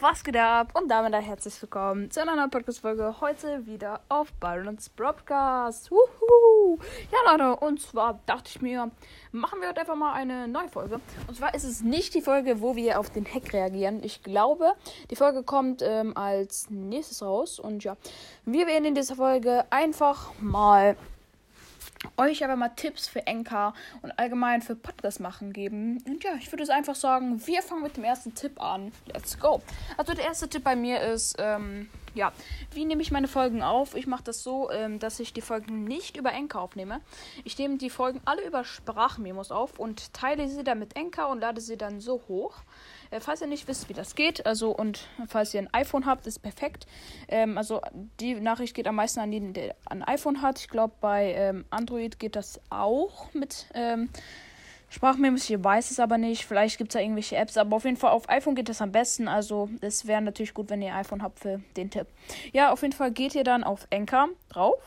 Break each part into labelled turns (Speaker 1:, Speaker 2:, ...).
Speaker 1: Was geht ab? Und damit herzlich willkommen zu einer neuen Podcast-Folge. Heute wieder auf Byron's Broadcast. Wuhu! Ja, Leute, und zwar dachte ich mir, machen wir heute einfach mal eine neue Folge. Und zwar ist es nicht die Folge, wo wir auf den Hack reagieren. Ich glaube, die Folge kommt ähm, als nächstes raus. Und ja, wir werden in dieser Folge einfach mal euch aber mal Tipps für Enka und allgemein für Podcast machen geben. Und ja, ich würde es einfach sagen, wir fangen mit dem ersten Tipp an. Let's go. Also der erste Tipp bei mir ist, ähm, ja, wie nehme ich meine Folgen auf? Ich mache das so, ähm, dass ich die Folgen nicht über Enka aufnehme. Ich nehme die Folgen alle über Sprachmemos auf und teile sie dann mit Enka und lade sie dann so hoch. Äh, falls ihr nicht wisst, wie das geht, also und falls ihr ein iPhone habt, ist perfekt. Ähm, also die Nachricht geht am meisten an den, der ein iPhone hat. Ich glaube, bei ähm, Android geht das auch mit ähm, Sprachmemos. Ich weiß es aber nicht. Vielleicht gibt es da irgendwelche Apps, aber auf jeden Fall auf iPhone geht das am besten. Also es wäre natürlich gut, wenn ihr ein iPhone habt für den Tipp. Ja, auf jeden Fall geht ihr dann auf Anchor drauf.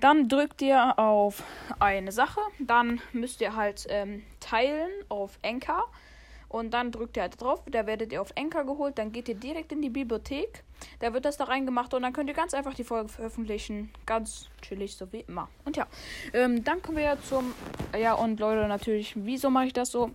Speaker 1: Dann drückt ihr auf eine Sache. Dann müsst ihr halt ähm, teilen auf Anchor. Und dann drückt ihr halt drauf, da werdet ihr auf Enker geholt, dann geht ihr direkt in die Bibliothek, da wird das da reingemacht und dann könnt ihr ganz einfach die Folge veröffentlichen. Ganz chillig, so wie immer. Und ja, ähm, dann kommen wir zum, ja und Leute, natürlich, wieso mache ich das so?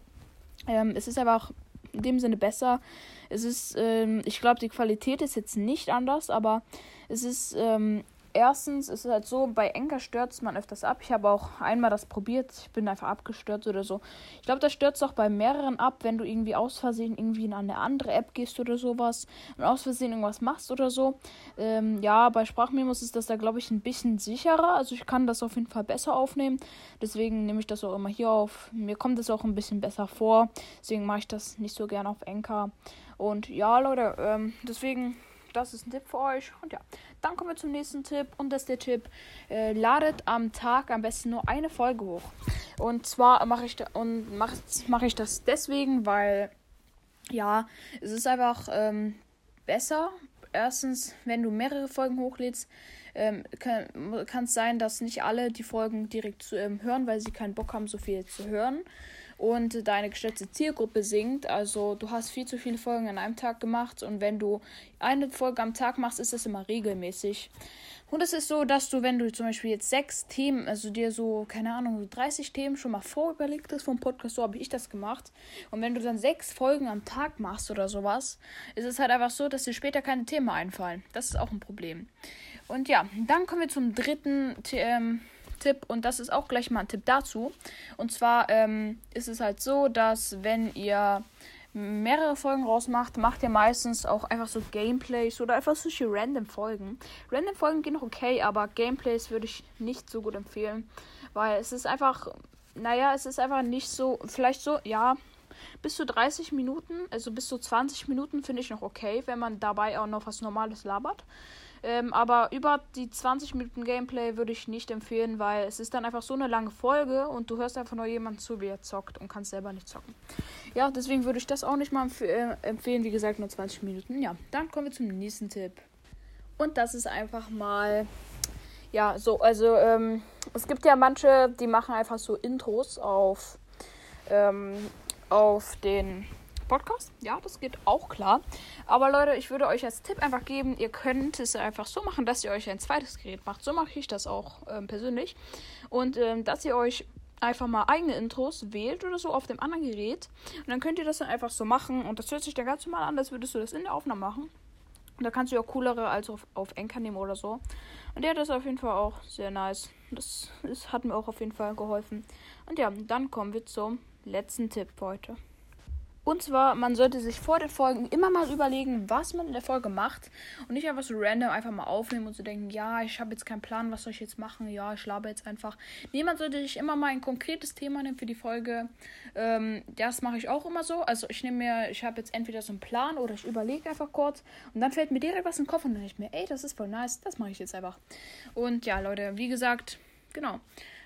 Speaker 1: Ähm, es ist einfach in dem Sinne besser. Es ist, ähm, ich glaube, die Qualität ist jetzt nicht anders, aber es ist, ähm, erstens ist es halt so, bei Enker stürzt man öfters ab. Ich habe auch einmal das probiert. Ich bin einfach abgestürzt oder so. Ich glaube, das stürzt auch bei mehreren ab, wenn du irgendwie aus Versehen irgendwie in eine andere App gehst oder sowas und aus Versehen irgendwas machst oder so. Ähm, ja, bei Sprachmemos ist das da, glaube ich, ein bisschen sicherer. Also ich kann das auf jeden Fall besser aufnehmen. Deswegen nehme ich das auch immer hier auf. Mir kommt es auch ein bisschen besser vor. Deswegen mache ich das nicht so gerne auf Enker. Und ja, Leute, ähm, deswegen das ist ein Tipp für euch. Und ja, dann kommen wir zum nächsten Tipp. Und das ist der Tipp: äh, Ladet am Tag am besten nur eine Folge hoch. Und zwar mache ich, da, mach, mach ich das deswegen, weil ja, es ist einfach ähm, besser. Erstens, wenn du mehrere Folgen hochlädst, ähm, kann es sein, dass nicht alle die Folgen direkt zu, ähm, hören, weil sie keinen Bock haben, so viel zu hören und deine geschätzte Zielgruppe sinkt. Also du hast viel zu viele Folgen an einem Tag gemacht und wenn du eine Folge am Tag machst, ist das immer regelmäßig. Und es ist so, dass du, wenn du zum Beispiel jetzt sechs Themen, also dir so, keine Ahnung, so 30 Themen schon mal vorüberlegt hast vom Podcast, so habe ich das gemacht. Und wenn du dann sechs Folgen am Tag machst oder sowas, ist es halt einfach so, dass dir später keine Themen einfallen. Das ist auch ein Problem. Und ja, dann kommen wir zum dritten ähm, Tipp und das ist auch gleich mal ein Tipp dazu. Und zwar ähm, ist es halt so, dass wenn ihr mehrere Folgen rausmacht, macht ihr meistens auch einfach so Gameplays oder einfach solche random Folgen. Random Folgen gehen noch okay, aber Gameplays würde ich nicht so gut empfehlen, weil es ist einfach, naja, es ist einfach nicht so, vielleicht so, ja, bis zu 30 Minuten, also bis zu 20 Minuten finde ich noch okay, wenn man dabei auch noch was Normales labert. Ähm, aber über die 20 Minuten Gameplay würde ich nicht empfehlen, weil es ist dann einfach so eine lange Folge und du hörst einfach nur jemanden zu, wie er zockt und kannst selber nicht zocken. Ja, deswegen würde ich das auch nicht mal empf äh, empfehlen. Wie gesagt, nur 20 Minuten. Ja, dann kommen wir zum nächsten Tipp. Und das ist einfach mal. Ja, so, also, ähm, es gibt ja manche, die machen einfach so Intros auf, ähm, auf den Podcast. Ja, das geht auch klar. Aber Leute, ich würde euch als Tipp einfach geben, ihr könnt es einfach so machen, dass ihr euch ein zweites Gerät macht. So mache ich das auch ähm, persönlich. Und ähm, dass ihr euch einfach mal eigene Intros wählt oder so auf dem anderen Gerät. Und dann könnt ihr das dann einfach so machen. Und das hört sich dann ganz normal an, als würdest du das in der Aufnahme machen. Und da kannst du auch coolere als auf, auf Anchor nehmen oder so. Und ja, das ist auf jeden Fall auch sehr nice. Das, das hat mir auch auf jeden Fall geholfen. Und ja, dann kommen wir zum letzten Tipp heute. Und zwar, man sollte sich vor den Folgen immer mal überlegen, was man in der Folge macht und nicht einfach so random einfach mal aufnehmen und so denken, ja, ich habe jetzt keinen Plan, was soll ich jetzt machen, ja, ich laber jetzt einfach. Niemand sollte sich immer mal ein konkretes Thema nehmen für die Folge. Ähm, das mache ich auch immer so. Also ich nehme mir, ich habe jetzt entweder so einen Plan oder ich überlege einfach kurz und dann fällt mir direkt was in den Kopf und dann denke ich mir, ey, das ist voll nice, das mache ich jetzt einfach. Und ja, Leute, wie gesagt, genau.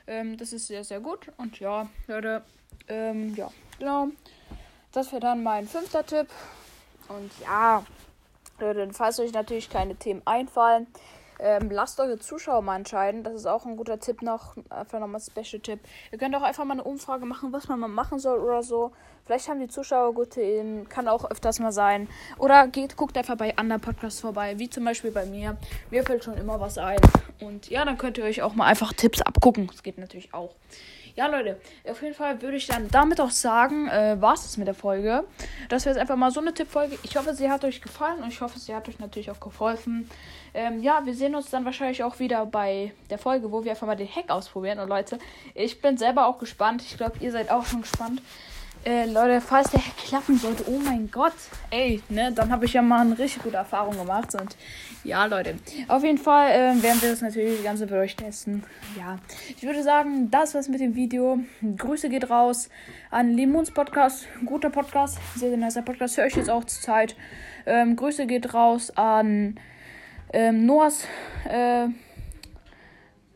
Speaker 1: Ähm, das ist sehr, sehr gut. Und ja, Leute, ähm, ja, genau. Das wäre dann mein fünfter Tipp. Und ja, falls euch natürlich keine Themen einfallen, ähm, lasst eure Zuschauer mal entscheiden. Das ist auch ein guter Tipp noch. Einfach nochmal Special-Tipp. Ihr könnt auch einfach mal eine Umfrage machen, was man mal machen soll oder so. Vielleicht haben die Zuschauer gute Ideen, kann auch öfters mal sein. Oder geht, guckt einfach bei anderen Podcasts vorbei, wie zum Beispiel bei mir. Mir fällt schon immer was ein. Und ja, dann könnt ihr euch auch mal einfach Tipps abgucken. Das geht natürlich auch. Ja, Leute, auf jeden Fall würde ich dann damit auch sagen, äh, war es mit der Folge. Das wäre jetzt einfach mal so eine Tippfolge. Ich hoffe, sie hat euch gefallen und ich hoffe, sie hat euch natürlich auch geholfen. Ähm, ja, wir sehen uns dann wahrscheinlich auch wieder bei der Folge, wo wir einfach mal den Hack ausprobieren. Und Leute, ich bin selber auch gespannt. Ich glaube, ihr seid auch schon gespannt. Äh, Leute, falls der klappen sollte, oh mein Gott, ey, ne, dann habe ich ja mal eine richtig gute Erfahrung gemacht. Und ja, Leute, auf jeden Fall äh, werden wir das natürlich die ganze für euch testen. Ja, ich würde sagen, das war's mit dem Video. Grüße geht raus an Limons Podcast, guter Podcast, sehr, sehr nicer Podcast, höre ich jetzt auch zur Zeit. Ähm, Grüße geht raus an ähm, Noahs äh,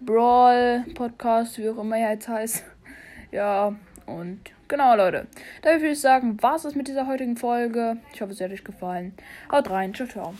Speaker 1: Brawl Podcast, wie auch immer er jetzt heißt. Ja, und genau, Leute. Da würde ich sagen, war es mit dieser heutigen Folge. Ich hoffe, es hat euch gefallen. Haut rein. Ciao, ciao.